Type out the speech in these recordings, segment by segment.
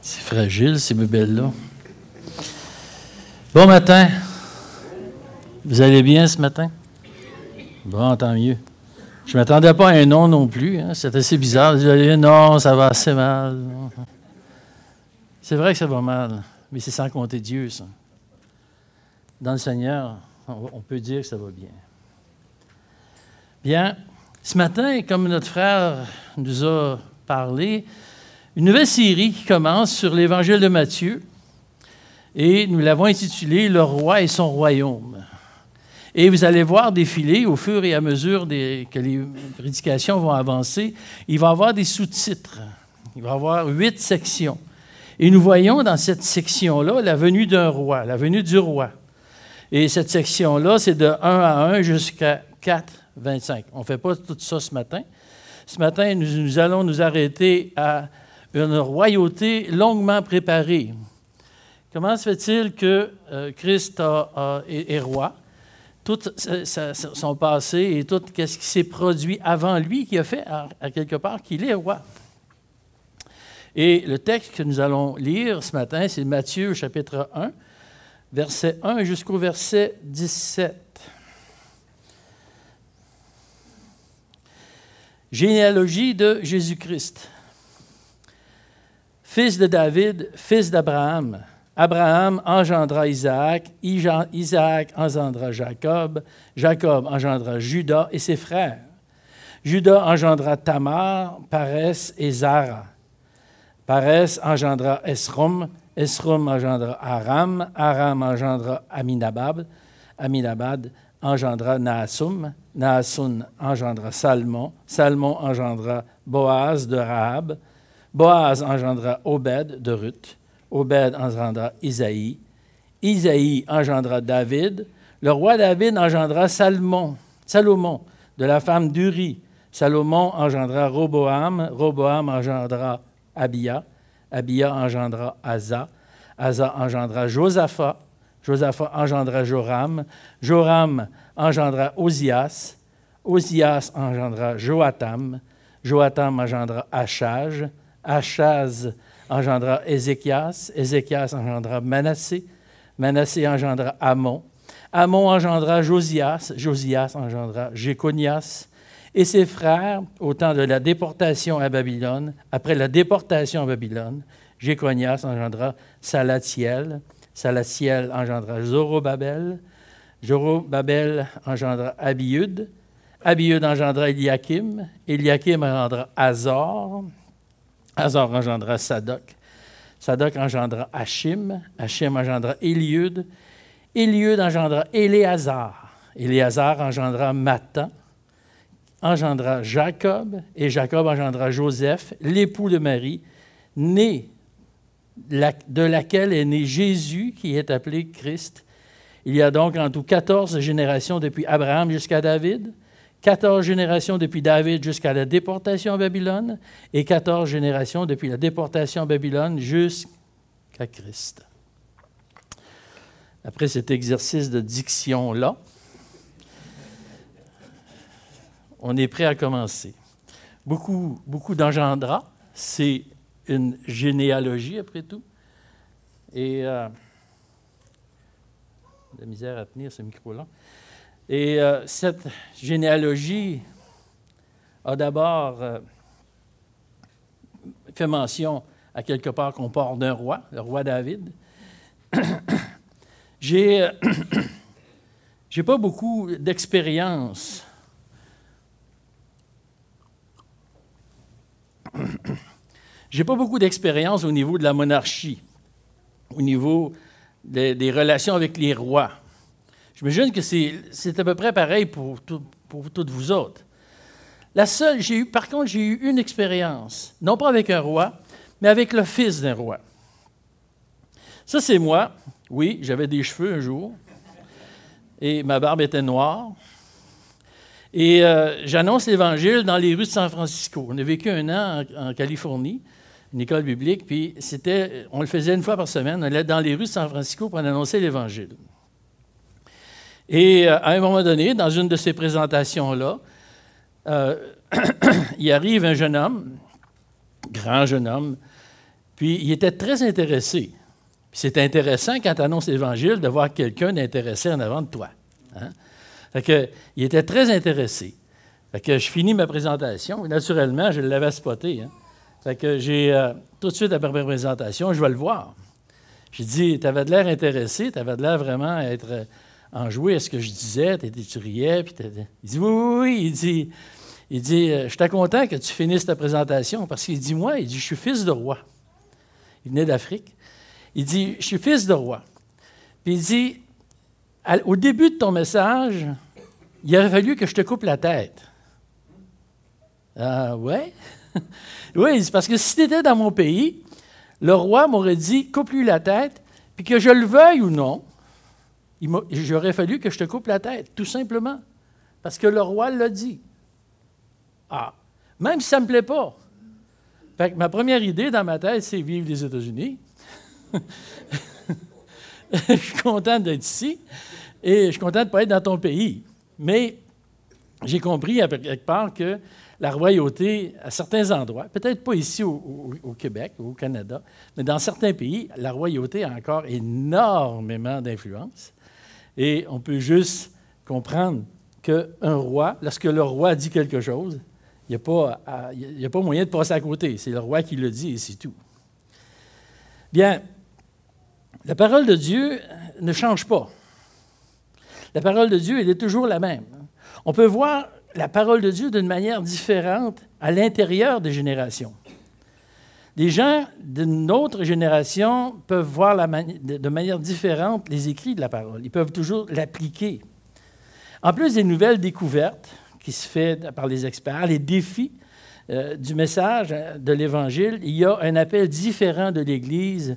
C'est fragile, ces meubles-là. Bon matin. Vous allez bien ce matin? Bon, tant mieux. Je ne m'attendais pas à un non non plus. Hein. C'est assez bizarre. Non, ça va assez mal. C'est vrai que ça va mal, mais c'est sans compter Dieu, ça. Dans le Seigneur, on peut dire que ça va bien. Bien, ce matin, comme notre frère nous a parlé, une nouvelle série qui commence sur l'Évangile de Matthieu, et nous l'avons intitulé Le roi et son royaume. Et vous allez voir défiler au fur et à mesure que les prédications vont avancer, il va y avoir des sous-titres. Il va y avoir huit sections. Et nous voyons dans cette section-là la venue d'un roi, la venue du roi. Et cette section-là, c'est de 1 à 1 jusqu'à 4, 25. On ne fait pas tout ça ce matin. Ce matin, nous, allons nous arrêter à une royauté longuement préparée. Comment se fait-il que euh, Christ est roi? tout son passé et tout ce qui s'est produit avant lui qui a fait à, quelque part qu'il est roi. Et le texte que nous allons lire ce matin, c'est Matthieu chapitre 1, verset 1 jusqu'au verset 17. Généalogie de Jésus-Christ. Fils de David, fils d'Abraham, Abraham engendra Isaac, Isaac engendra Jacob, Jacob engendra Judas et ses frères. Judas engendra Tamar, Parès et Zara. Parès engendra Esrom, Esrom engendra Aram, Aram engendra Aminabab, Aminabad engendra Naasum, Naasum engendra Salmon, Salmon engendra Boaz de Rahab, Boaz engendra Obed de Ruth, Obed engendra Isaïe. Isaïe engendra David. Le roi David engendra Salomon, Salomon de la femme d'Uri. Salomon engendra Roboam. Roboam engendra Abia. Abia engendra Asa. Asa engendra Josaphat. Josaphat engendra Joram. Joram engendra Osias. Osias engendra Joatam. Joatam engendra Achaz. Achaz engendra Ézéchias, Ézéchias engendra Manassé, Manassé engendra Amon, Amon engendra Josias, Josias engendra Jéconias, et ses frères au temps de la déportation à Babylone. Après la déportation à Babylone, Jéconias engendra Salatiel, Salatiel engendra Zorobabel, Zorobabel engendra Abiud, Abiud engendra Eliakim, Eliakim engendra Azor, Azor engendra Sadoc. Sadoc engendra Hachim. Hachim engendra Eliud. Eliud engendra Éléazar. Éléazar engendra Matan. Engendra Jacob. Et Jacob engendra Joseph, l'époux de Marie, né de laquelle est né Jésus, qui est appelé Christ. Il y a donc en tout 14 générations depuis Abraham jusqu'à David. 14 générations depuis David jusqu'à la déportation à Babylone et 14 générations depuis la déportation à Babylone jusqu'à Christ. Après cet exercice de diction-là, on est prêt à commencer. Beaucoup, beaucoup d'engendra, c'est une généalogie après tout. Et euh, la misère à tenir ce micro-là. Et euh, cette généalogie a d'abord euh, fait mention à quelque part qu'on part d'un roi, le roi David. J'ai n'ai pas beaucoup d'expérience. J'ai pas beaucoup d'expérience au niveau de la monarchie, au niveau des relations avec les rois. J'imagine que c'est à peu près pareil pour, pour toutes vous autres. La seule, j'ai eu, par contre, j'ai eu une expérience, non pas avec un roi, mais avec le fils d'un roi. Ça, c'est moi. Oui, j'avais des cheveux un jour, et ma barbe était noire. Et euh, j'annonce l'Évangile dans les rues de San Francisco. On a vécu un an en, Californie, une école biblique, puis c'était, on le faisait une fois par semaine. On allait dans les rues de San Francisco pour annoncer l'Évangile. Et euh, à un moment donné, dans une de ces présentations-là, euh, il arrive un jeune homme, grand jeune homme, puis il était très intéressé. c'est intéressant quand tu annonces l'Évangile de voir quelqu'un d'intéressé en avant de toi. Hein? Que, il était très intéressé. Fait que je finis ma présentation. Naturellement, je l'avais spoté. Hein? Fait que j'ai euh, tout de suite après ma présentation, je vais le voir. J'ai dit, tu avais de l'air intéressé, tu avais de l'air vraiment à être euh, enjoué à ce que je disais, tu riais. Puis il dit, oui, oui, oui. Il dit, il dit euh, je suis content que tu finisses ta présentation parce qu'il dit, moi, il dit, je suis fils de roi. Il venait d'Afrique. Il dit, je suis fils de roi. Puis il dit, au début de ton message, il aurait fallu que je te coupe la tête. Ah, ouais? oui, parce que si tu étais dans mon pays, le roi m'aurait dit coupe-lui la tête, puis que je le veuille ou non, j'aurais fallu que je te coupe la tête, tout simplement. Parce que le roi l'a dit. Ah, même si ça ne me plaît pas. Fait que ma première idée dans ma tête, c'est vivre les États-Unis. je suis content d'être ici et je suis content de ne pas être dans ton pays. Mais j'ai compris à quelque part que la royauté, à certains endroits, peut-être pas ici au, Québec ou au Canada, mais dans certains pays, la royauté a encore énormément d'influence. Et on peut juste comprendre qu'un roi, lorsque le roi dit quelque chose, il n'y a, pas, a pas moyen de passer à côté. C'est le roi qui le dit et c'est tout. Bien, la parole de Dieu ne change pas. La parole de Dieu, elle est toujours la même. On peut voir la parole de Dieu d'une manière différente à l'intérieur des générations. Des gens d'une autre génération peuvent voir de manière différente les écrits de la parole. Ils peuvent toujours l'appliquer. En plus des nouvelles découvertes qui se font par les experts, les défis euh, du message de l'Évangile, il y a un appel différent de l'Église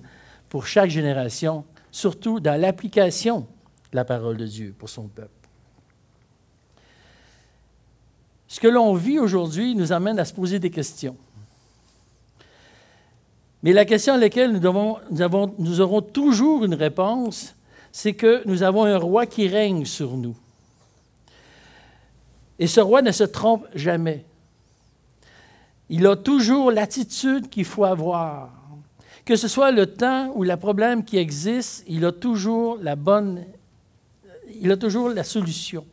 pour chaque génération, surtout dans l'application de la parole de Dieu pour son peuple. Ce que l'on vit aujourd'hui nous amène à se poser des questions. Mais la question à laquelle nous, avons, nous aurons toujours une réponse, c'est que nous avons un roi qui règne sur nous. Et ce roi ne se trompe jamais. Il a toujours l'attitude qu'il faut avoir. Que ce soit le temps ou le problème qui existe, il a toujours la bonne, il a toujours la solution.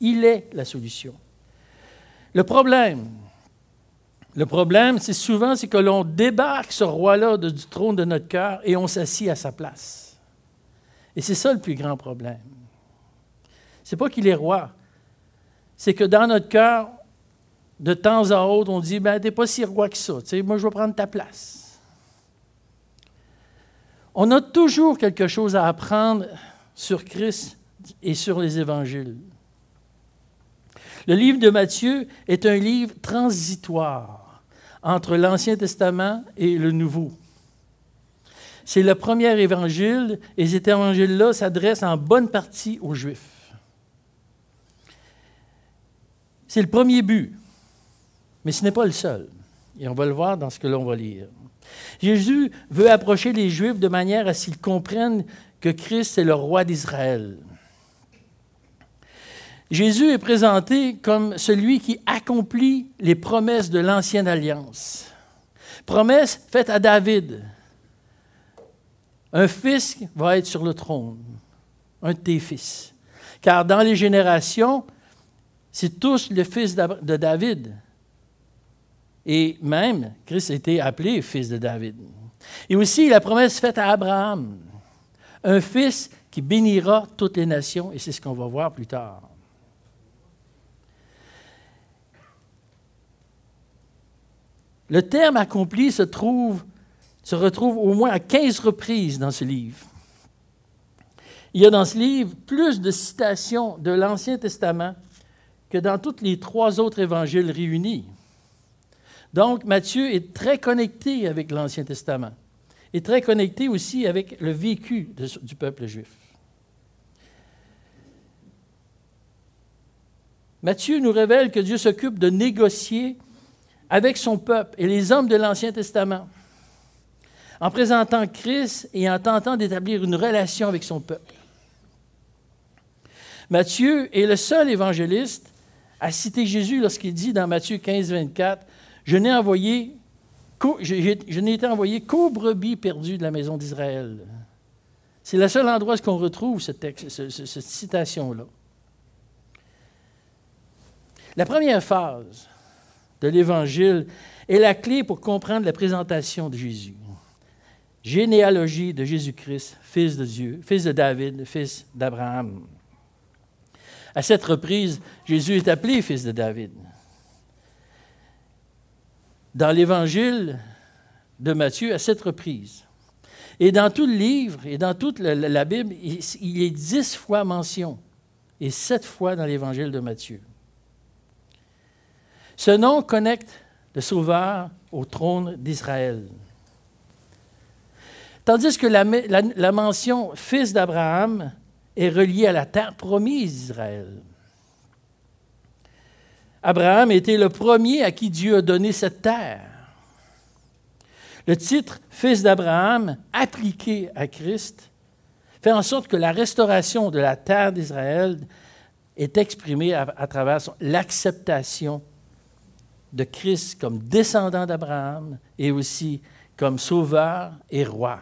Il est la solution. Le problème, le problème, c'est souvent que l'on débarque ce roi-là du trône de notre cœur et on s'assit à sa place. Et c'est ça le plus grand problème. C'est pas qu'il est roi, c'est que dans notre cœur, de temps à autre, on dit ben t'es pas si roi que ça. moi, je vais prendre ta place. On a toujours quelque chose à apprendre sur Christ et sur les évangiles. Le livre de Matthieu est un livre transitoire entre l'Ancien Testament et le Nouveau. C'est le premier évangile et cet évangile-là s'adresse en bonne partie aux Juifs. C'est le premier but, mais ce n'est pas le seul. Et on va le voir dans ce que l'on va lire. Jésus veut approcher les Juifs de manière à qu'ils comprennent que Christ est le roi d'Israël. Jésus est présenté comme celui qui accomplit les promesses de l'ancienne alliance. Promesses faites à David. Un fils va être sur le trône, un de tes fils. Car dans les générations, c'est tous le fils de David. Et même, Christ a été appelé fils de David. Et aussi la promesse faite à Abraham, un fils qui bénira toutes les nations, et c'est ce qu'on va voir plus tard. Le terme accompli se, trouve, se retrouve au moins à 15 reprises dans ce livre. Il y a dans ce livre plus de citations de l'Ancien Testament que dans tous les trois autres évangiles réunis. Donc, Matthieu est très connecté avec l'Ancien Testament et très connecté aussi avec le vécu du peuple juif. Matthieu nous révèle que Dieu s'occupe de négocier avec son peuple et les hommes de l'Ancien Testament. en présentant Christ et en tentant d'établir une relation avec son peuple. Matthieu est le seul évangéliste à citer Jésus lorsqu'il dit dans Matthieu 15, 24, Je n'ai été envoyé qu'aux brebis perdues de la maison d'Israël. C'est le seul endroit où on retrouve ce texte, cette citation-là. La première phase de l'Évangile est la clé pour comprendre la présentation de Jésus. Généalogie de Jésus-Christ, fils de Dieu, fils de David, fils d'Abraham. À cette reprise, Jésus est appelé fils de David. Dans l'Évangile de Matthieu, à cette reprise. Et dans tout le livre et dans toute la, Bible, il, est dix fois mention et sept fois dans l'Évangile de Matthieu. Ce nom connecte le Sauveur au trône d'Israël. Tandis que la, la mention fils d'Abraham est relié à la terre promise d'Israël. Abraham était le premier à qui Dieu a donné cette terre. Le titre Fils d'Abraham, appliqué à Christ, fait en sorte que la restauration de la terre d'Israël est exprimée à, travers l'acceptation de Christ comme descendant d'Abraham et aussi comme sauveur et roi.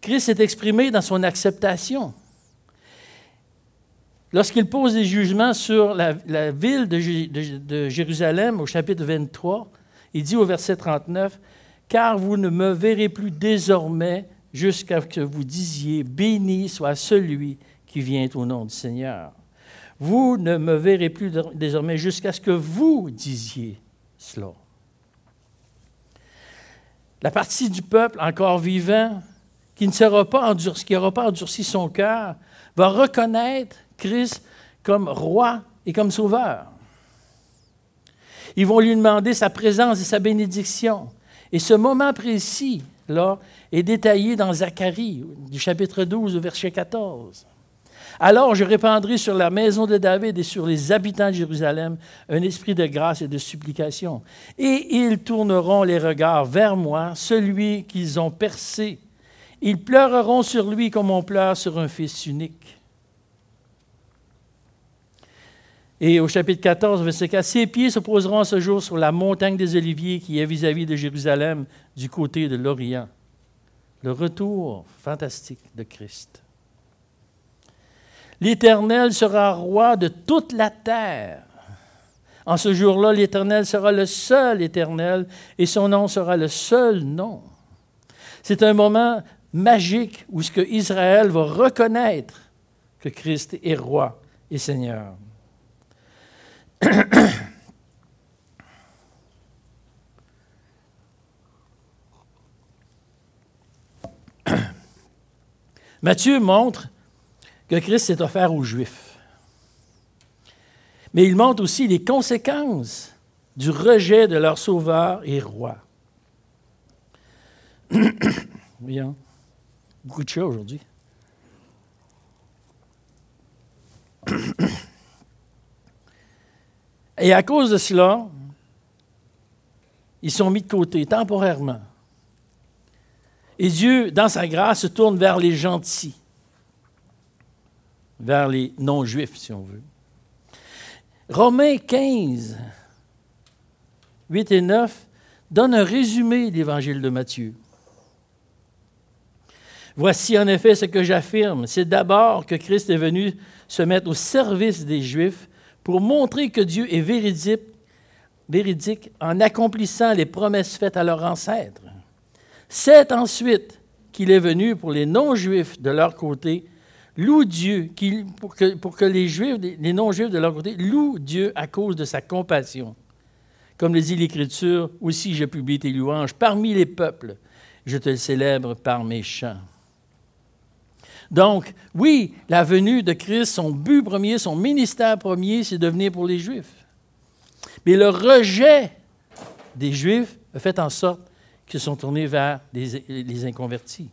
Christ s'est exprimé dans son acceptation. Lorsqu'il pose des jugements sur la, ville de, Jérusalem au chapitre 23, il dit au verset 39, Car vous ne me verrez plus désormais jusqu'à ce que vous disiez, Béni soit celui qui vient au nom du Seigneur. Vous ne me verrez plus désormais jusqu'à ce que vous disiez cela. La partie du peuple encore vivant qui ne sera pas endurci, qui n'aura pas endurci son cœur, va reconnaître Christ comme roi et comme sauveur. Ils vont lui demander sa présence et sa bénédiction. Et ce moment précis, là, est détaillé dans Zacharie, du chapitre 12, verset 14. Alors je répandrai sur la maison de David et sur les habitants de Jérusalem un esprit de grâce et de supplication. Et ils tourneront les regards vers moi, celui qu'ils ont percé ils pleureront sur lui comme on pleure sur un fils unique. Et au chapitre 14, verset 4, Ses pieds se poseront ce jour sur la montagne des Oliviers qui est vis-à-vis de Jérusalem, du côté de l'Orient. Le retour fantastique de Christ. L'Éternel sera roi de toute la terre. En ce jour-là, l'Éternel sera le seul Éternel et son nom sera le seul nom. C'est un moment magique où ce que Israël va reconnaître que Christ est roi et Seigneur. Matthieu montre que Christ s'est offert aux Juifs. Mais il montre aussi les conséquences du rejet de leur sauveur et roi. Bien. Beaucoup de chats aujourd'hui. Et à cause de cela, ils sont mis de côté temporairement. Et Dieu, dans sa grâce, se tourne vers les gentils, vers les non-juifs, si on veut. Romains 15, 8 et 9 donne un résumé de l'évangile de Matthieu. Voici en effet ce que j'affirme. C'est d'abord que Christ est venu se mettre au service des Juifs pour montrer que Dieu est véridique, véridique en accomplissant les promesses faites à leurs ancêtres. C'est ensuite qu'il est venu pour les non-juifs de leur côté, loue Dieu, pour que, pour que les juifs, les non-juifs de leur côté, louent Dieu à cause de sa compassion. Comme le dit l'Écriture, aussi je publie tes louanges parmi les peuples, je te célèbre par mes chants. Donc, oui, la venue de Christ, son but premier, son ministère premier, c'est de venir pour les Juifs. Mais le rejet des Juifs a fait en sorte qu'ils sont tournés vers les, inconvertis,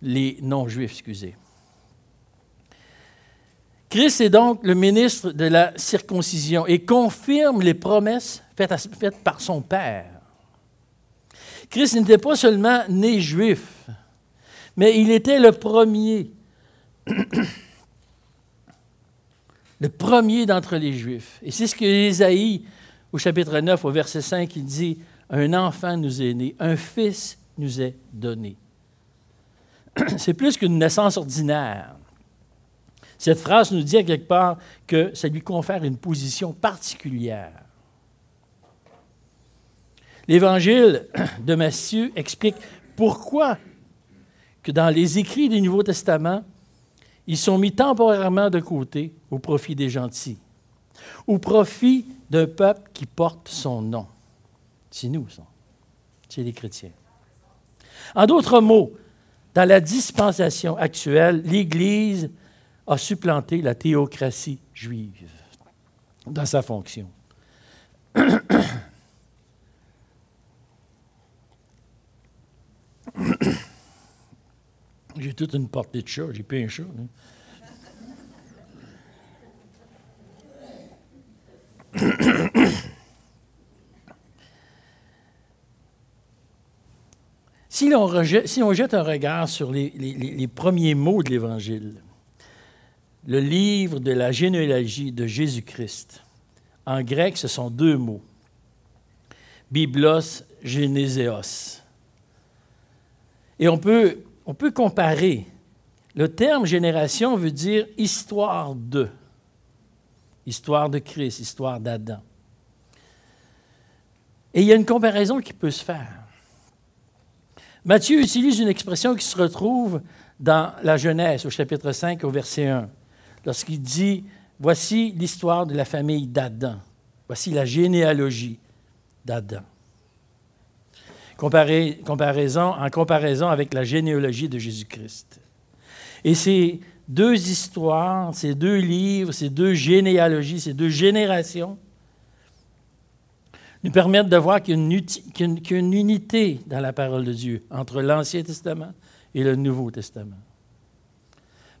les non-Juifs, excusez. Christ est donc le ministre de la circoncision et confirme les promesses faites par son Père. Christ n'était pas seulement né juif, mais il était le premier. le premier d'entre les Juifs. Et c'est ce que Ésaïe, au chapitre 9, au verset 5, il dit, Un enfant nous est né, un fils nous est donné. C'est plus qu'une naissance ordinaire. Cette phrase nous dit quelque part que ça lui confère une position particulière. L'évangile de Matthieu explique pourquoi que dans les écrits du Nouveau Testament, ils sont mis temporairement de côté au profit des gentils, au profit d'un peuple qui porte son nom. C'est nous, ça. C'est les chrétiens. En d'autres mots, dans la dispensation actuelle, l'Église a supplanté la théocratie juive dans sa fonction. J'ai toute une portée de chat, j'ai pas un chat. Si, on jette un regard sur les, les premiers mots de l'Évangile, le livre de la généalogie de Jésus-Christ, en grec, ce sont deux mots. Biblos, Généséos. Et on peut on peut comparer. Le terme génération veut dire histoire de. Histoire de Christ, histoire d'Adam. Et il y a une comparaison qui peut se faire. Matthieu utilise une expression qui se retrouve dans la Genèse, au chapitre 5, au verset 1, lorsqu'il dit Voici l'histoire de la famille d'Adam. Voici la généalogie d'Adam comparaison, en comparaison avec la généalogie de Jésus-Christ. Et ces deux histoires, ces deux livres, ces deux généalogies, ces deux générations nous permettent de voir qu'il y a une unité dans la parole de Dieu entre l'Ancien Testament et le Nouveau Testament.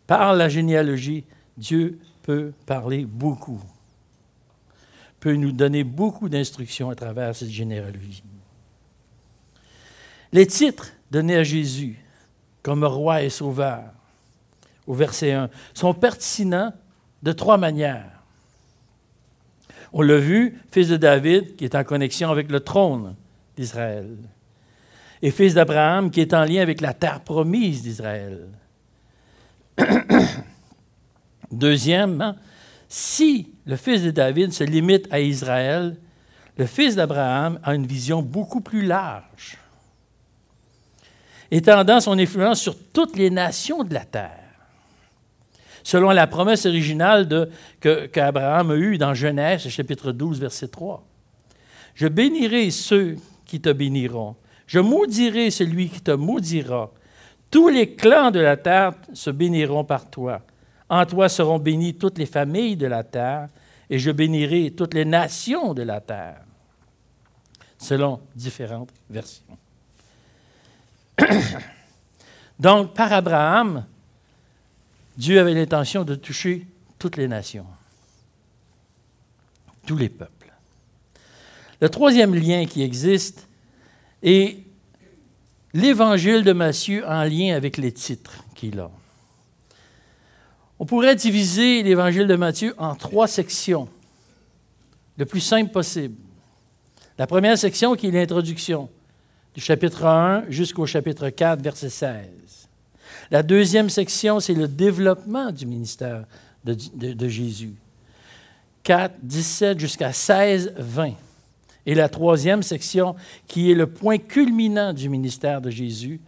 Par la généalogie, Dieu peut parler beaucoup, peut nous donner beaucoup d'instructions à travers cette généalogie. Les titres donnés à Jésus comme roi et sauveur, au verset 1, sont pertinents de trois manières. On l'a vu, fils de David, qui est en connexion avec le trône d'Israël, et fils d'Abraham, qui est en lien avec la terre promise d'Israël. Deuxièmement, si le fils de David se limite à Israël, le fils d'Abraham a une vision beaucoup plus large étendant son influence sur toutes les nations de la terre. Selon la promesse originale qu'Abraham a eue dans Genèse, chapitre 12, verset 3. Je bénirai ceux qui te béniront. Je maudirai celui qui te maudira. Tous les clans de la terre se béniront par toi. En toi seront bénies toutes les familles de la terre, et je bénirai toutes les nations de la terre. Selon différentes versions. Donc, par Abraham, Dieu avait l'intention de toucher toutes les nations, tous les peuples. Le troisième lien qui existe est l'évangile de Matthieu en lien avec les titres qu'il a. On pourrait diviser l'évangile de Matthieu en trois sections, le plus simple possible. La première section qui est l'introduction du chapitre 1 jusqu'au chapitre 4, verset 16. La deuxième section, c'est le développement du ministère de, Jésus. 4, 17 jusqu'à 16, 20. Et la troisième section, qui est le point culminant du ministère de Jésus,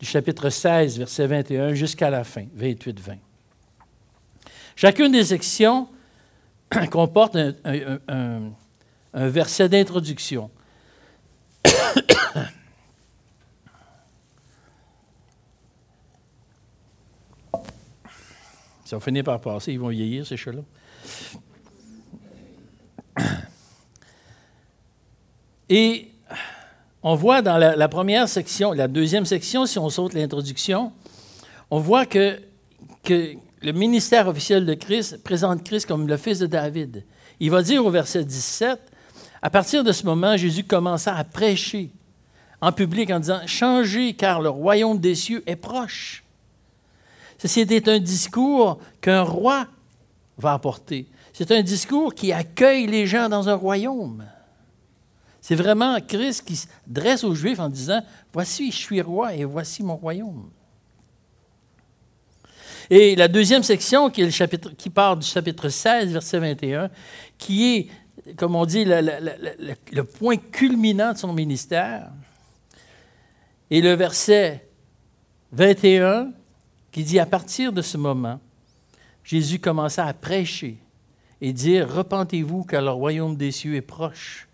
du chapitre 16, verset 21 jusqu'à la fin, 28, 20. Chacune des sections comporte un verset d'introduction Ça va finir par passer, ils vont vieillir, ces chats-là. Et on voit dans la, première section, la deuxième section, si on saute l'introduction, on voit que, que le ministère officiel de Christ présente Christ comme le fils de David. Il va dire au verset 17, à partir de ce moment, Jésus commença à prêcher en public en disant Changez car le royaume des cieux est proche. Était un discours qu'un roi va apporter. C'est un discours qui accueille les gens dans un royaume. C'est vraiment Christ qui se dresse aux Juifs en disant Voici, je suis roi et voici mon royaume. Et la deuxième section, qui, est le chapitre, qui part du chapitre 16, verset 21, qui est, comme on dit, le, point culminant de son ministère, et le verset 21, qui dit, à partir de ce moment, Jésus commença à prêcher et dire, repentez-vous car le royaume des cieux est proche.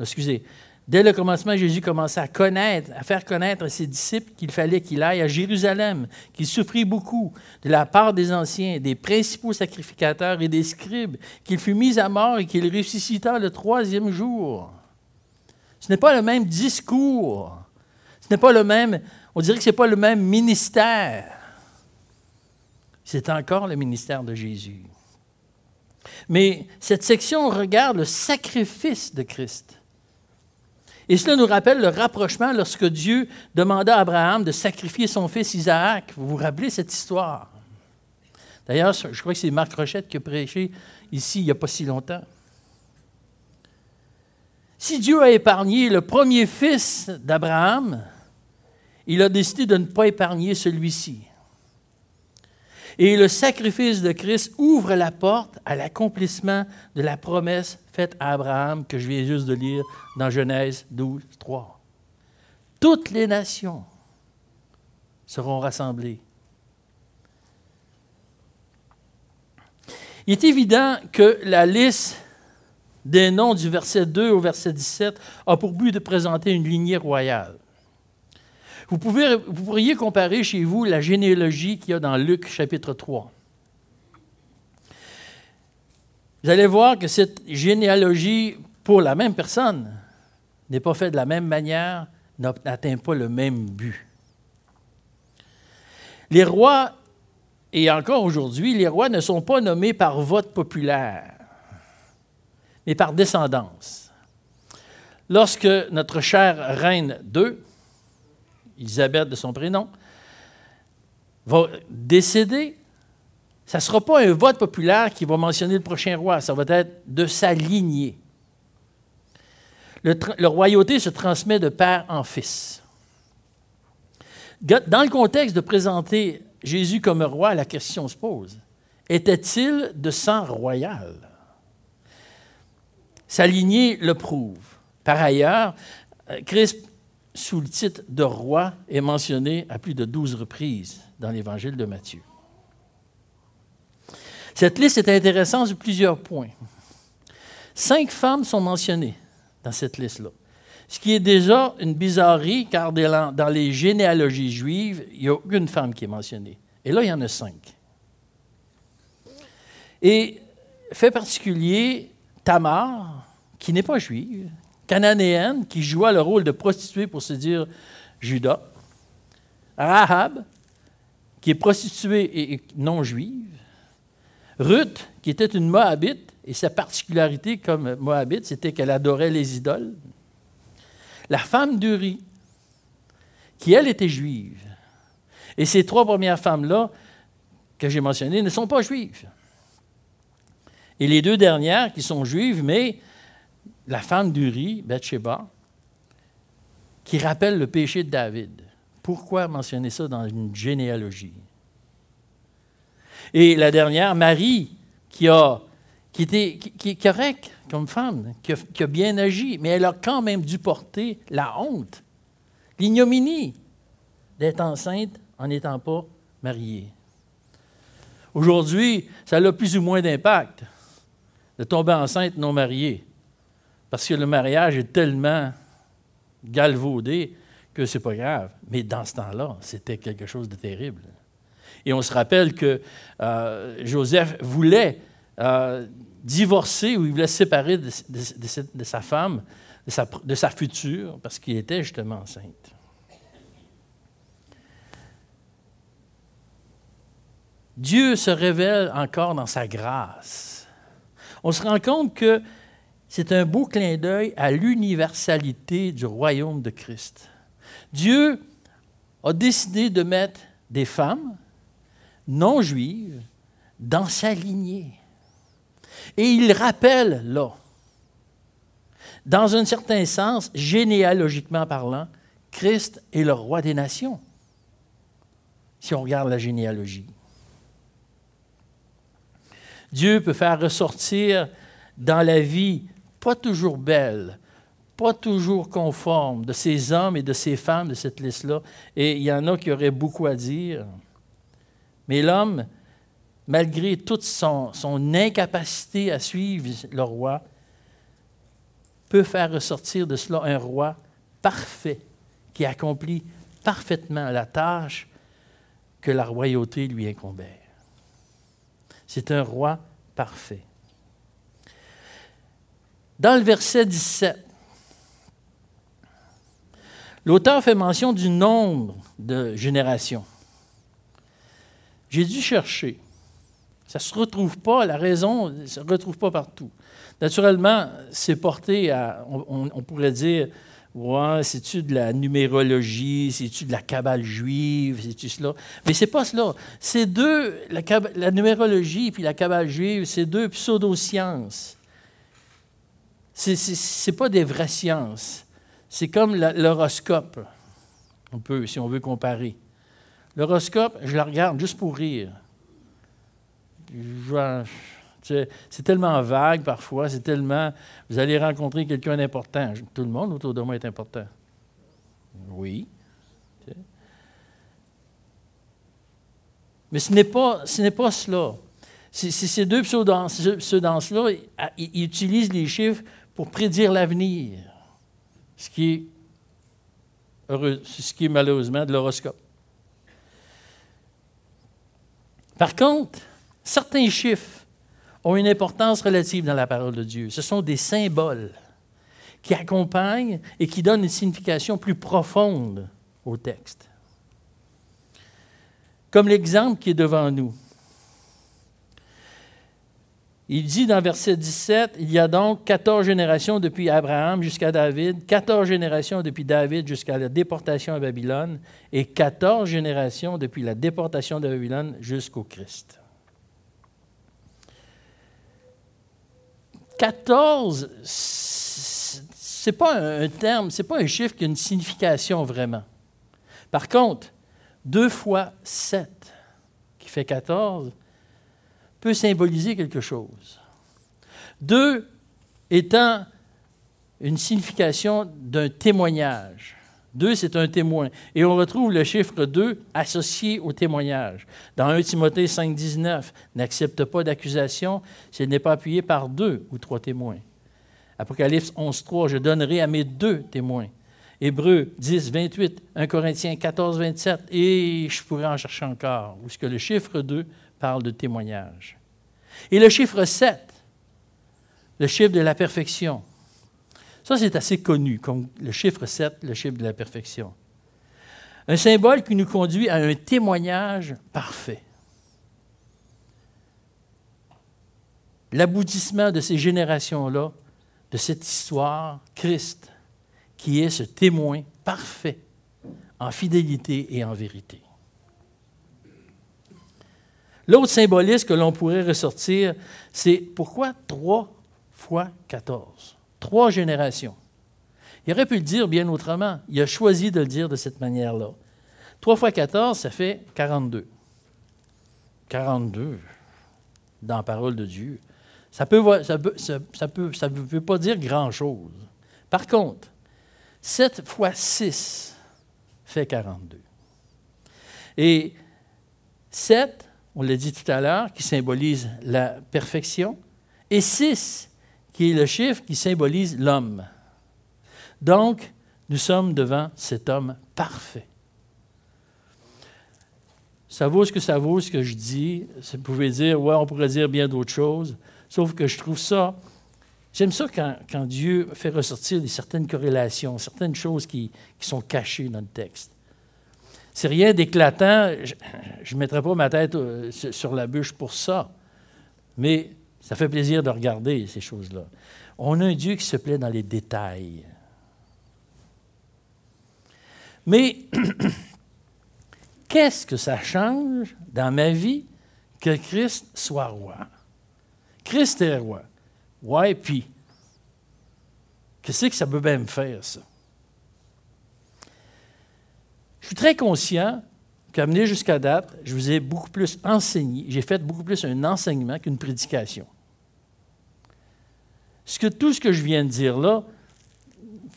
Excusez, Dès le commencement, Jésus commençait à connaître, à faire connaître à ses disciples qu'il fallait qu'il aille à Jérusalem, qu'il souffrit beaucoup de la part des anciens, des principaux sacrificateurs et des scribes, qu'il fut mis à mort et qu'il ressuscita le troisième jour. Ce n'est pas le même discours. Ce n'est pas le même, on dirait que ce n'est pas le même ministère. C'est encore le ministère de Jésus. Mais cette section regarde le sacrifice de Christ. Et cela nous rappelle le rapprochement lorsque Dieu demanda à Abraham de sacrifier son fils Isaac. Vous vous rappelez cette histoire? D'ailleurs, je crois que c'est Marc Rochette qui a prêché ici il n'y a pas si longtemps. Si Dieu a épargné le premier fils d'Abraham, il a décidé de ne pas épargner celui-ci. Et le sacrifice de Christ ouvre la porte à l'accomplissement de la promesse faite à Abraham que je viens juste de lire dans Genèse 12, 3. Toutes les nations seront rassemblées. Il est évident que la liste des noms du verset 2 au verset 17 a pour but de présenter une lignée royale. Vous, pourriez comparer chez vous la généalogie qu'il y a dans Luc chapitre 3. Vous allez voir que cette généalogie pour la même personne n'est pas faite de la même manière, n'atteint pas le même but. Les rois, et encore aujourd'hui, les rois ne sont pas nommés par vote populaire, mais par descendance. Lorsque notre chère reine 2 Elisabeth de son prénom, va décéder, ça ne sera pas un vote populaire qui va mentionner le prochain roi, ça va être de sa lignée. Le, royauté se transmet de père en fils. Dans le contexte de présenter Jésus comme roi, la question se pose. Était-il de sang royal? Sa le prouve. Par ailleurs, euh, Christ sous le titre de roi est mentionné à plus de douze reprises dans l'évangile de Matthieu. Cette liste est intéressante sur plusieurs points. Cinq femmes sont mentionnées dans cette liste-là, ce qui est déjà une bizarrerie car dans les généalogies juives, il n'y a aucune femme qui est mentionnée. Et là, il y en a cinq. Et fait particulier, Tamar, qui n'est pas juive, cananéenne qui joua le rôle de prostituée pour se dire Judas. Rahab, qui est prostituée et non juive. Ruth, qui était une Moabite, et sa particularité comme Moabite, c'était qu'elle adorait les idoles. La femme d'Uri, qui elle était juive. Et ces trois premières femmes-là, que j'ai mentionnées, ne sont pas juives. Et les deux dernières, qui sont juives, mais la femme d'Uri, Bathsheba, qui rappelle le péché de David. Pourquoi mentionner ça dans une généalogie? Et la dernière, Marie, qui, a, qui, était, qui, est correcte comme femme, qui a, qui a, bien agi, mais elle a quand même dû porter la honte, l'ignominie d'être enceinte en n'étant pas mariée. Aujourd'hui, ça a plus ou moins d'impact de tomber enceinte non mariée. Parce que le mariage est tellement galvaudé que c'est pas grave. Mais dans ce temps-là, c'était quelque chose de terrible. Et on se rappelle que euh, Joseph voulait euh, divorcer ou il voulait se séparer de, sa femme, de sa, de sa future, parce qu'il était justement enceinte. Dieu se révèle encore dans sa grâce. On se rend compte que c'est un beau clin d'œil à l'universalité du royaume de Christ. Dieu a décidé de mettre des femmes non juives dans sa lignée. Et il rappelle là, dans un certain sens, généalogiquement parlant, Christ est le roi des nations, si on regarde la généalogie. Dieu peut faire ressortir dans la vie pas toujours belle, pas toujours conforme de ces hommes et de ces femmes de cette liste-là. Et il y en a qui auraient beaucoup à dire. Mais l'homme, malgré toute son, incapacité à suivre le roi, peut faire ressortir de cela un roi parfait qui accomplit parfaitement la tâche que la royauté lui incombait. C'est un roi parfait. Dans le verset 17, l'auteur fait mention du nombre de générations. J'ai dû chercher. Ça ne se retrouve pas, la raison ne se retrouve pas partout. Naturellement, c'est porté à, on, pourrait dire, ouais, c'est-tu de la numérologie, c'est-tu de la cabale juive, c'est-tu cela? Mais c'est pas cela. C'est deux, la, la numérologie puis la cabale juive, c'est deux pseudosciences. Ce n'est pas des vraies sciences. C'est comme l'horoscope, on peut, si on veut comparer. L'horoscope, je la regarde juste pour rire. C'est tellement vague parfois, c'est tellement. Vous allez rencontrer quelqu'un d'important. Tout le monde autour de moi est important. Oui. Mais ce n'est pas, ce pas cela. ces deux pseudances-là, ils utilisent les chiffres pour prédire l'avenir, ce qui est, malheureusement de l'horoscope. Par contre, certains chiffres ont une importance relative dans la parole de Dieu. Ce sont des symboles qui accompagnent et qui donnent une signification plus profonde au texte. Comme l'exemple qui est devant nous. Il dit dans verset 17, il y a donc 14 générations depuis Abraham jusqu'à David, 14 générations depuis David jusqu'à la déportation à Babylone et 14 générations depuis la déportation de Babylone jusqu'au Christ. 14, c'est pas un terme, c'est pas un chiffre qui a une signification vraiment. Par contre, 2 fois 7, qui fait 14, peut symboliser quelque chose. Deux étant une signification d'un témoignage. Deux, c'est un témoin. Et on retrouve le chiffre 2 associé au témoignage. Dans 1 Timothée 5, 19, n'accepte pas d'accusation si elle n'est pas appuyée par deux ou trois témoins. Apocalypse 11, 3, je donnerai à mes deux témoins. Hébreu 10, 28, 1 Corinthiens 14, 27, et je pourrais en chercher encore, où ce que le chiffre 2 parle de témoignage. Et le chiffre 7, le chiffre de la perfection. Ça, c'est assez connu, comme le chiffre 7, le chiffre de la perfection. Un symbole qui nous conduit à un témoignage parfait. L'aboutissement de ces générations-là, de cette histoire, Christ, qui est ce témoin parfait en fidélité et en vérité. L'autre symbolisme que l'on pourrait ressortir, c'est pourquoi 3 fois 14? Trois générations. Il aurait pu le dire bien autrement. Il a choisi de le dire de cette manière-là. 3 fois 14, ça fait 42. 42 dans la parole de Dieu. Ça ne peut, pas dire grand-chose. Par contre, 7 fois 6 fait 42. Et 7 on l'a dit tout à l'heure, qui symbolise la perfection, et 6, qui est le chiffre qui symbolise l'homme. Donc, nous sommes devant cet homme parfait. Ça vaut ce que ça vaut, ce que je dis. Vous pouvez dire, ouais, on pourrait dire bien d'autres choses, sauf que je trouve ça. J'aime ça quand, Dieu fait ressortir certaines corrélations, certaines choses qui sont cachées dans le texte. C'est rien d'éclatant. Je ne mettrai pas ma tête euh, sur la bûche pour ça. Mais ça fait plaisir de regarder ces choses-là. On a un Dieu qui se plaît dans les détails. Mais qu'est-ce que ça change dans ma vie que Christ soit roi? Christ est roi. Ouais, puis, qu'est-ce que ça peut bien me faire, ça? Je suis très conscient qu'amené jusqu'à date, je vous ai beaucoup plus enseigné, j'ai fait beaucoup plus un enseignement qu'une prédication. Ce que, tout ce que je viens de dire là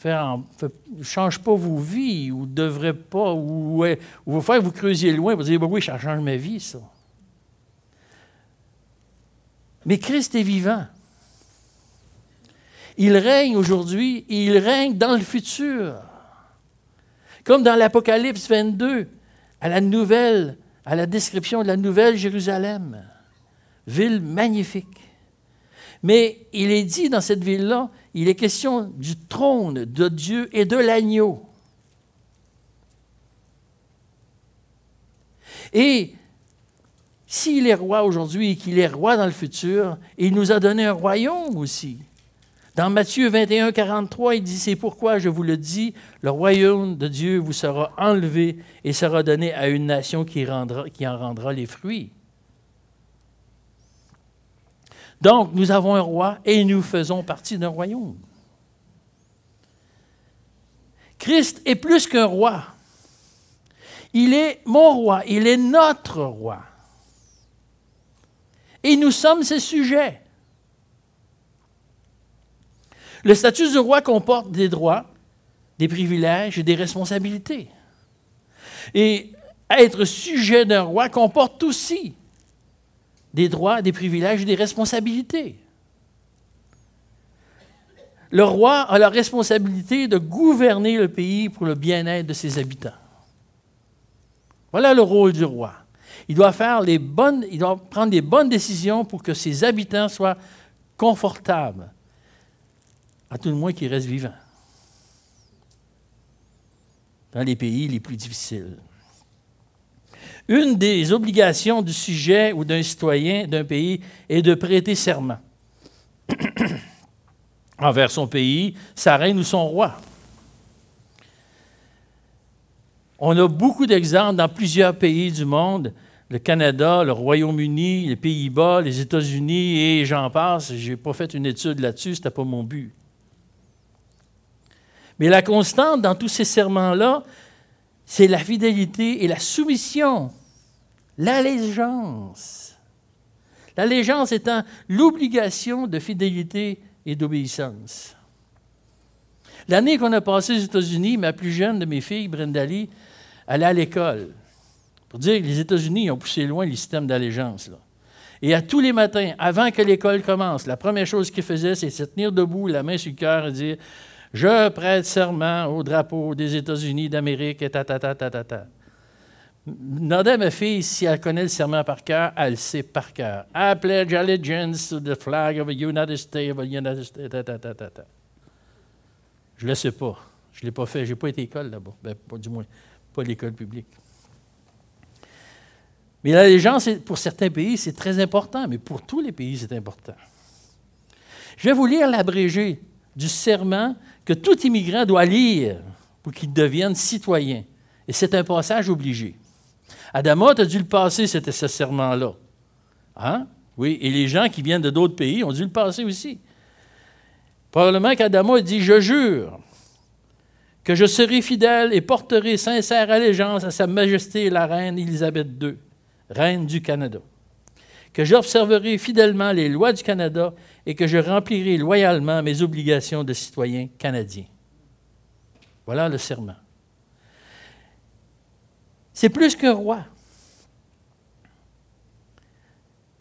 ne change pas vos vies ou ne devrait pas, ou, ou, vous faire vous creusiez loin pour dire, bah oui, ça change ma vie, ça. Mais Christ est vivant. Il règne aujourd'hui et il règne dans le futur. Comme dans l'Apocalypse 22, à la nouvelle, à la description de la nouvelle Jérusalem, ville magnifique. Mais il est dit dans cette ville-là, il est question du trône de Dieu et de l'agneau. Et s'il est roi aujourd'hui et qu'il est roi dans le futur, il nous a donné un royaume aussi. Dans Matthieu 21, 43, il dit, c'est pourquoi je vous le dis, le royaume de Dieu vous sera enlevé et sera donné à une nation qui, qui en rendra les fruits. Donc, nous avons un roi et nous faisons partie d'un royaume. Christ est plus qu'un roi. Il est mon roi, il est notre roi. Et nous sommes ses sujets. Le statut du roi comporte des droits, des privilèges et des responsabilités. Et être sujet d'un roi comporte aussi des droits, des privilèges et des responsabilités. Le roi a la responsabilité de gouverner le pays pour le bien-être de ses habitants. Voilà le rôle du roi. Il doit, faire les bonnes, il doit prendre les bonnes décisions pour que ses habitants soient confortables, à tout le moins qu'il reste vivant dans les pays les plus difficiles. Une des obligations du sujet ou d'un citoyen d'un pays est de prêter serment envers son pays, sa reine ou son roi. On a beaucoup d'exemples dans plusieurs pays du monde, le Canada, le Royaume-Uni, les Pays-Bas, les États-Unis et j'en passe. Je n'ai pas fait une étude là-dessus, ce n'était pas mon but. Mais la constante dans tous ces serments-là, c'est la fidélité et la soumission, l'allégeance. L'allégeance étant l'obligation de fidélité et d'obéissance. L'année qu'on a passée aux États-Unis, ma plus jeune de mes filles, Brenda Lee, allait à l'école. Pour dire que les États-Unis ont poussé loin le système d'allégeance. Et à tous les matins, avant que l'école commence, la première chose qu'ils faisaient, c'est se tenir debout, la main sur le cœur et dire je prête serment au drapeau des États-Unis d'Amérique et ta ta ta ta ta ta. Ma fille si elle connaît le serment par cœur, elle le sait par cœur. I pledge allegiance to the flag of the United States of the United States. Ta, ta, ta, ta, ta. Je ne le sais pas. Je ne l'ai pas fait. Je n'ai pas été à l'école là-bas. Ben, pas, du moins, pas l'école publique. Mais l'allégeance, pour certains pays, c'est très important, mais pour tous les pays, c'est important. Je vais vous lire l'abrégé du serment que tout immigrant doit lire pour qu'il devienne citoyen. Et c'est un passage obligé. Adama, as dû le passer, c'était ce serment-là. Hein? Oui, et les gens qui viennent de d'autres pays ont dû le passer aussi. Probablement qu'Adama a dit Je jure que je serai fidèle et porterai sincère allégeance à Sa Majesté la Reine Élisabeth II, Reine du Canada. Que j'observerai fidèlement les lois du Canada et que je remplirai loyalement mes obligations de citoyen canadien. Voilà le serment. C'est plus qu'un roi.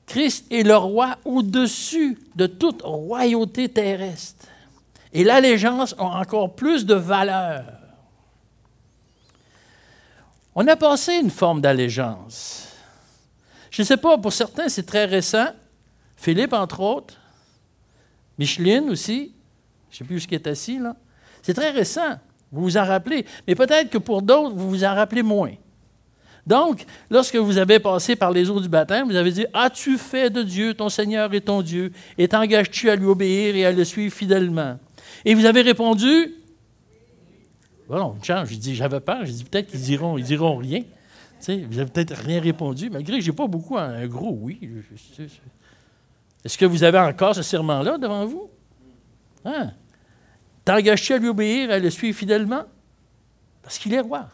Christ est le roi au-dessus de toute royauté terrestre. Et l'allégeance a encore plus de valeur. On a passé une forme d'allégeance. Je ne sais pas, pour certains, c'est très récent. Philippe, entre autres. Micheline aussi, je ne sais plus où ce qui est assis là. C'est très récent, vous vous en rappelez, mais peut-être que pour d'autres, vous vous en rappelez moins. Donc, lorsque vous avez passé par les eaux du baptême, vous avez dit As-tu fait de Dieu ton Seigneur et ton Dieu Et t'engages-tu à lui obéir et à le suivre fidèlement Et vous avez répondu Voilà, une chance. J'ai dit, j'avais peur. J'ai dit, peut-être qu'ils diront, ils diront rien. Vous n'avez peut-être rien répondu, malgré que je n'ai pas beaucoup, un gros oui. Est-ce que vous avez encore ce serment-là devant vous? Hein? T'engages-tu à lui obéir, à le suivre fidèlement? Parce qu'il est roi.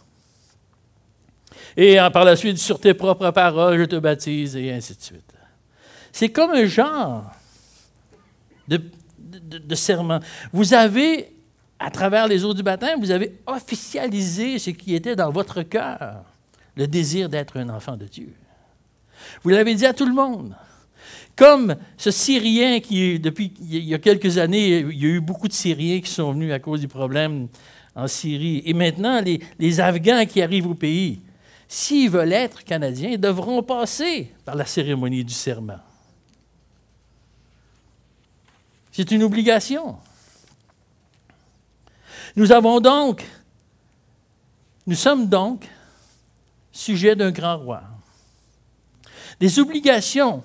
Et par la suite, sur tes propres paroles, je te baptise, et ainsi de suite. C'est comme un genre de, de, serment. Vous avez, à travers les eaux du baptême, vous avez officialisé ce qui était dans votre cœur, le désir d'être un enfant de Dieu. Vous l'avez dit à tout le monde. Comme ce Syrien qui, depuis il y a quelques années, il y a eu beaucoup de Syriens qui sont venus à cause du problème en Syrie. Et maintenant, les, les Afghans qui arrivent au pays, s'ils veulent être Canadiens, devront passer par la cérémonie du serment. C'est une obligation. Nous avons donc, nous sommes donc sujets d'un grand roi. Des obligations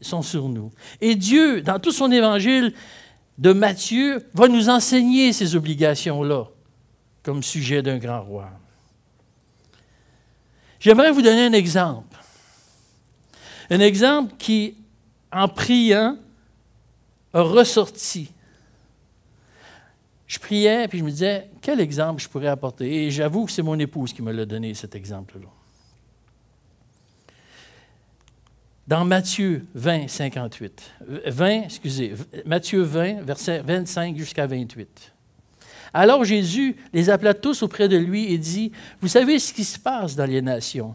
sont sur nous. Et Dieu, dans tout son évangile de Matthieu, va nous enseigner ces obligations-là comme sujet d'un grand roi. J'aimerais vous donner un exemple. Un exemple qui, en priant, a ressorti. Je priais, puis je me disais, quel exemple je pourrais apporter? Et j'avoue que c'est mon épouse qui me l'a donné, cet exemple-là. Dans Matthieu 20, 58, 20, excusez, Matthieu 20, versets 25 jusqu'à 28. Alors Jésus les appela tous auprès de lui et dit, Vous savez ce qui se passe dans les nations.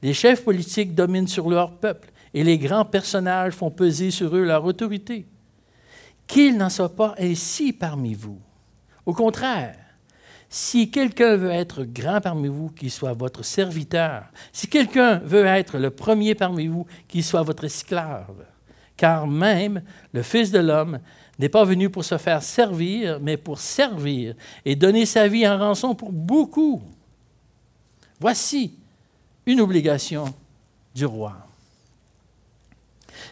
Les chefs politiques dominent sur leur peuple et les grands personnages font peser sur eux leur autorité. Qu'il n'en soit pas ainsi parmi vous. Au contraire, si quelqu'un veut être grand parmi vous, qu'il soit votre serviteur. Si quelqu'un veut être le premier parmi vous, qu'il soit votre esclave. Car même le Fils de l'homme n'est pas venu pour se faire servir, mais pour servir et donner sa vie en rançon pour beaucoup. Voici une obligation du roi.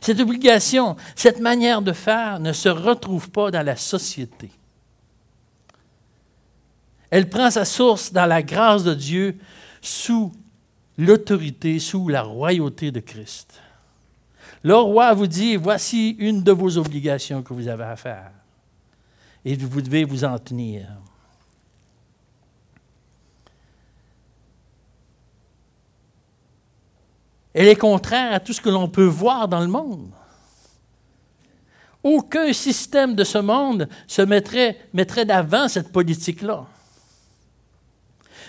Cette obligation, cette manière de faire ne se retrouve pas dans la société. Elle prend sa source dans la grâce de Dieu sous l'autorité, sous la royauté de Christ. Le roi vous dit, voici une de vos obligations que vous avez à faire. Et vous devez vous en tenir. Elle est contraire à tout ce que l'on peut voir dans le monde. Aucun système de ce monde se mettrait, mettrait d'avant cette politique-là.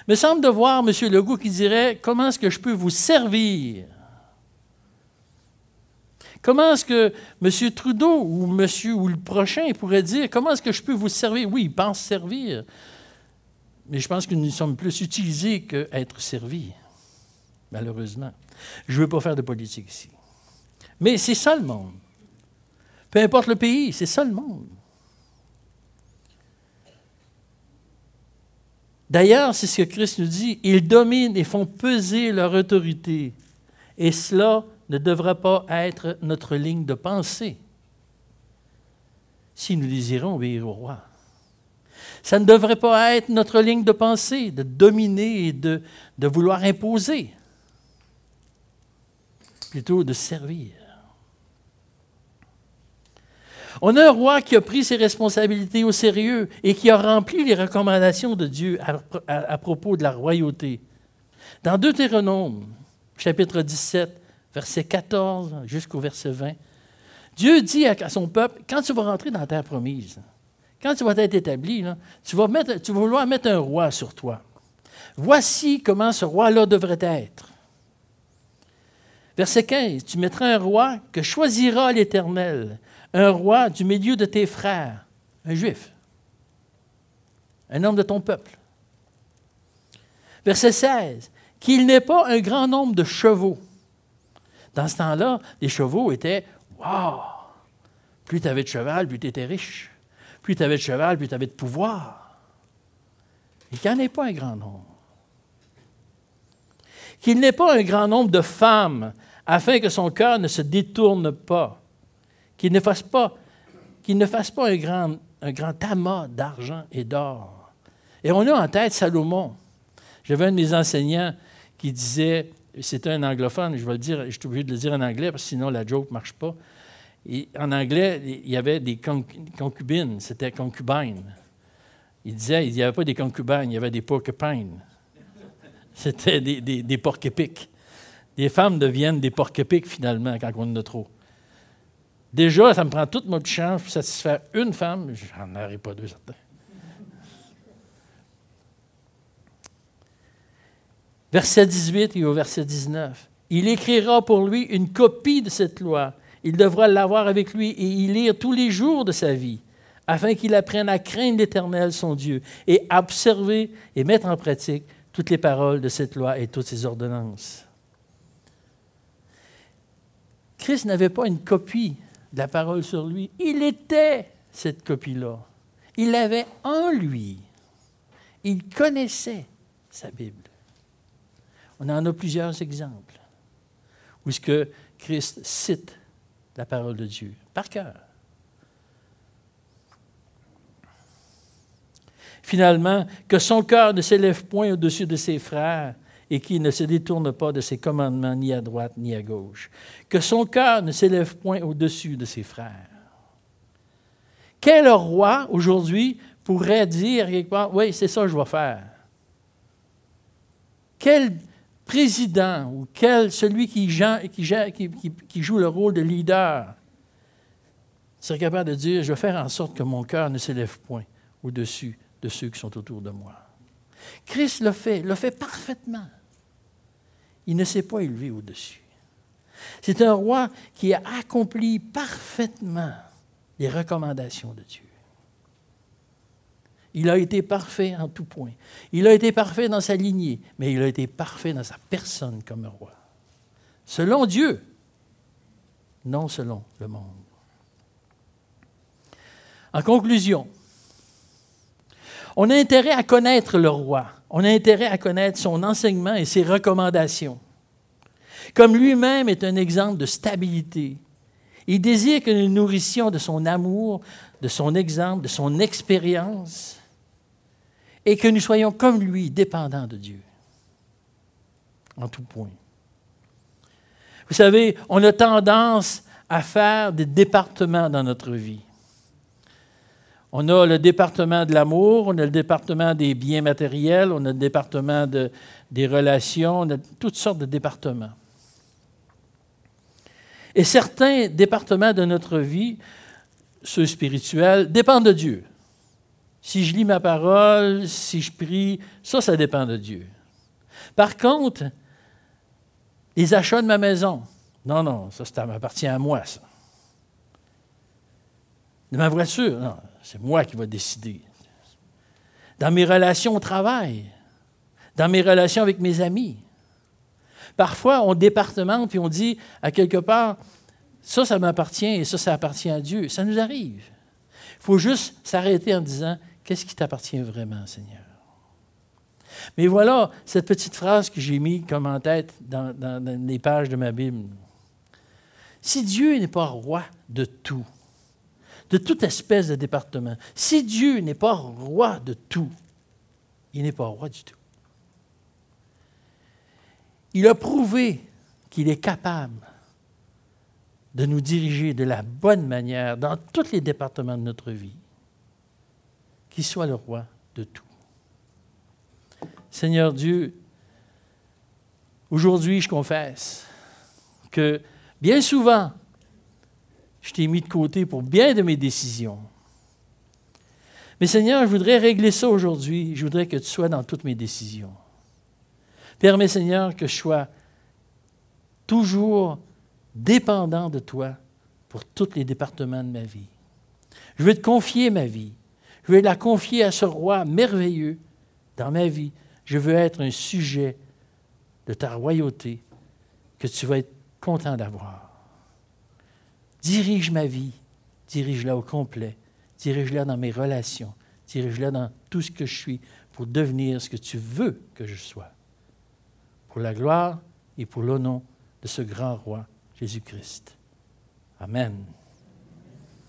Me semble de voir M. Legault qui dirait Comment est-ce que je peux vous servir? Comment est-ce que M. Trudeau ou monsieur ou le prochain pourrait dire Comment est-ce que je peux vous servir? Oui, il pense servir. Mais je pense que nous sommes plus utilisés qu'être servis, malheureusement. Je ne veux pas faire de politique ici. Mais c'est ça le monde. Peu importe le pays, c'est ça le monde. D'ailleurs, c'est ce que Christ nous dit, ils dominent et font peser leur autorité. Et cela ne devrait pas être notre ligne de pensée si nous désirons obéir au roi. Ça ne devrait pas être notre ligne de pensée de dominer et de, de vouloir imposer plutôt de servir. On a un roi qui a pris ses responsabilités au sérieux et qui a rempli les recommandations de Dieu à, propos de la royauté. Dans Deutéronome, chapitre 17, verset 14 jusqu'au verset 20, Dieu dit à, son peuple, quand tu vas rentrer dans la terre promise, quand tu vas être établi, tu, vas mettre, tu vas vouloir mettre un roi sur toi. Voici comment ce roi-là devrait être. Verset 15, tu mettras un roi que choisira l'Éternel, un roi du milieu de tes frères, un juif, un homme de ton peuple. Verset 16, qu'il n'ait pas un grand nombre de chevaux. Dans ce temps-là, les chevaux étaient Waouh! Plus tu avais de cheval, plus tu étais riche. Plus tu avais de cheval, plus tu avais de pouvoir. Et qu'il n'y en ait pas un grand nombre qu'il n'ait pas un grand nombre de femmes, afin que son cœur ne se détourne pas, qu'il ne fasse pas, qu'il ne fasse pas un grand, un grand amas d'argent et d'or, Et on a en tête Salomon. J'avais un de mes enseignants qui disait, c'était un anglophone, je vais le dire, je suis obligé de le dire en anglais parce que sinon la joke ne marche pas. Et en anglais, il y avait des concubines, c'était concubines. Il disait, il n'y avait pas des concubines, il y avait des porcupines. C'était des, des, des porc-épics. Les femmes deviennent des porc-épics finalement quand on en a trop. Déjà, ça me prend toute ma chance pour satisfaire une femme, j'en aurai pas deux certains. Verset 18 et au verset 19. Il écrira pour lui une copie de cette loi. Il devra l'avoir avec lui et y lire tous les jours de sa vie, afin qu'il apprenne à craindre l'Éternel, son Dieu, et observer et mettre en pratique toutes les paroles de cette loi et toutes ses ordonnances. Christ n'avait pas une copie de la parole sur lui. Il était cette copie-là. Il l'avait en lui. Il connaissait sa Bible. On en a plusieurs exemples où est-ce que Christ cite la parole de Dieu par cœur. Finalement, que son cœur ne s'élève point au-dessus de ses frères et qu'il ne se détourne pas de ses commandements ni à droite ni à gauche. Que son cœur ne s'élève point au-dessus de ses frères. Quel roi aujourd'hui pourrait dire quelque part, oui, c'est ça que je vais faire? Quel président ou quel, celui qui, qui, joue le rôle de leader serait capable de dire, je vais faire en sorte que mon cœur ne s'élève point au-dessus de ceux qui sont autour de moi. Christ le fait, le fait parfaitement. Il ne s'est pas élevé au-dessus. C'est un roi qui a accompli parfaitement les recommandations de Dieu. Il a été parfait en tout point. Il a été parfait dans sa lignée, mais il a été parfait dans sa personne comme roi. Selon Dieu, non selon le monde. En conclusion, on a intérêt à connaître le roi. On a intérêt à connaître son enseignement et ses recommandations. Comme lui-même est un exemple de stabilité, il désire que nous nourrissions de son amour, de son exemple, de son expérience et que nous soyons comme lui, dépendants de Dieu, en tout point. Vous savez, on a tendance à faire des départements dans notre vie. On a le département de l'amour, on a le département des biens matériels, on a le département de, des relations, on a toutes sortes de départements. Et certains départements de notre vie, ceux spirituels, dépendent de Dieu. Si je lis ma parole, si je prie, ça, ça dépend de Dieu. Par contre, les achats de ma maison, non, non, ça, ça m'appartient à moi, ça. De ma voiture, non, c'est moi qui vais décider. Dans mes relations au travail, dans mes relations avec mes amis. Parfois, on départemente et on dit à quelque part, ça, ça m'appartient et ça, ça appartient à Dieu. Ça nous arrive. Il faut juste s'arrêter en disant, Qu'est-ce qui t'appartient vraiment, Seigneur? Mais voilà cette petite phrase que j'ai mise comme en tête dans, dans les pages de ma Bible. Si Dieu n'est pas roi de tout, de toute espèce de département, si Dieu n'est pas roi de tout, il n'est pas roi du tout. Il a prouvé qu'il est capable de nous diriger de la bonne manière dans tous les départements de notre vie qu'il soit le roi de tout. Seigneur Dieu, aujourd'hui je confesse que bien souvent, je t'ai mis de côté pour bien de mes décisions. Mais Seigneur, je voudrais régler ça aujourd'hui. Je voudrais que tu sois dans toutes mes décisions. Permets, Seigneur, que je sois toujours dépendant de toi pour tous les départements de ma vie. Je veux te confier ma vie. Je veux la confier à ce roi merveilleux dans ma vie. Je veux être un sujet de ta royauté que tu vas être content d'avoir. Dirige ma vie, dirige-la au complet, dirige-la dans mes relations, dirige-la dans tout ce que je suis pour devenir ce que tu veux que je sois. Pour la gloire et pour l'honneur de ce grand roi, Jésus-Christ. Amen.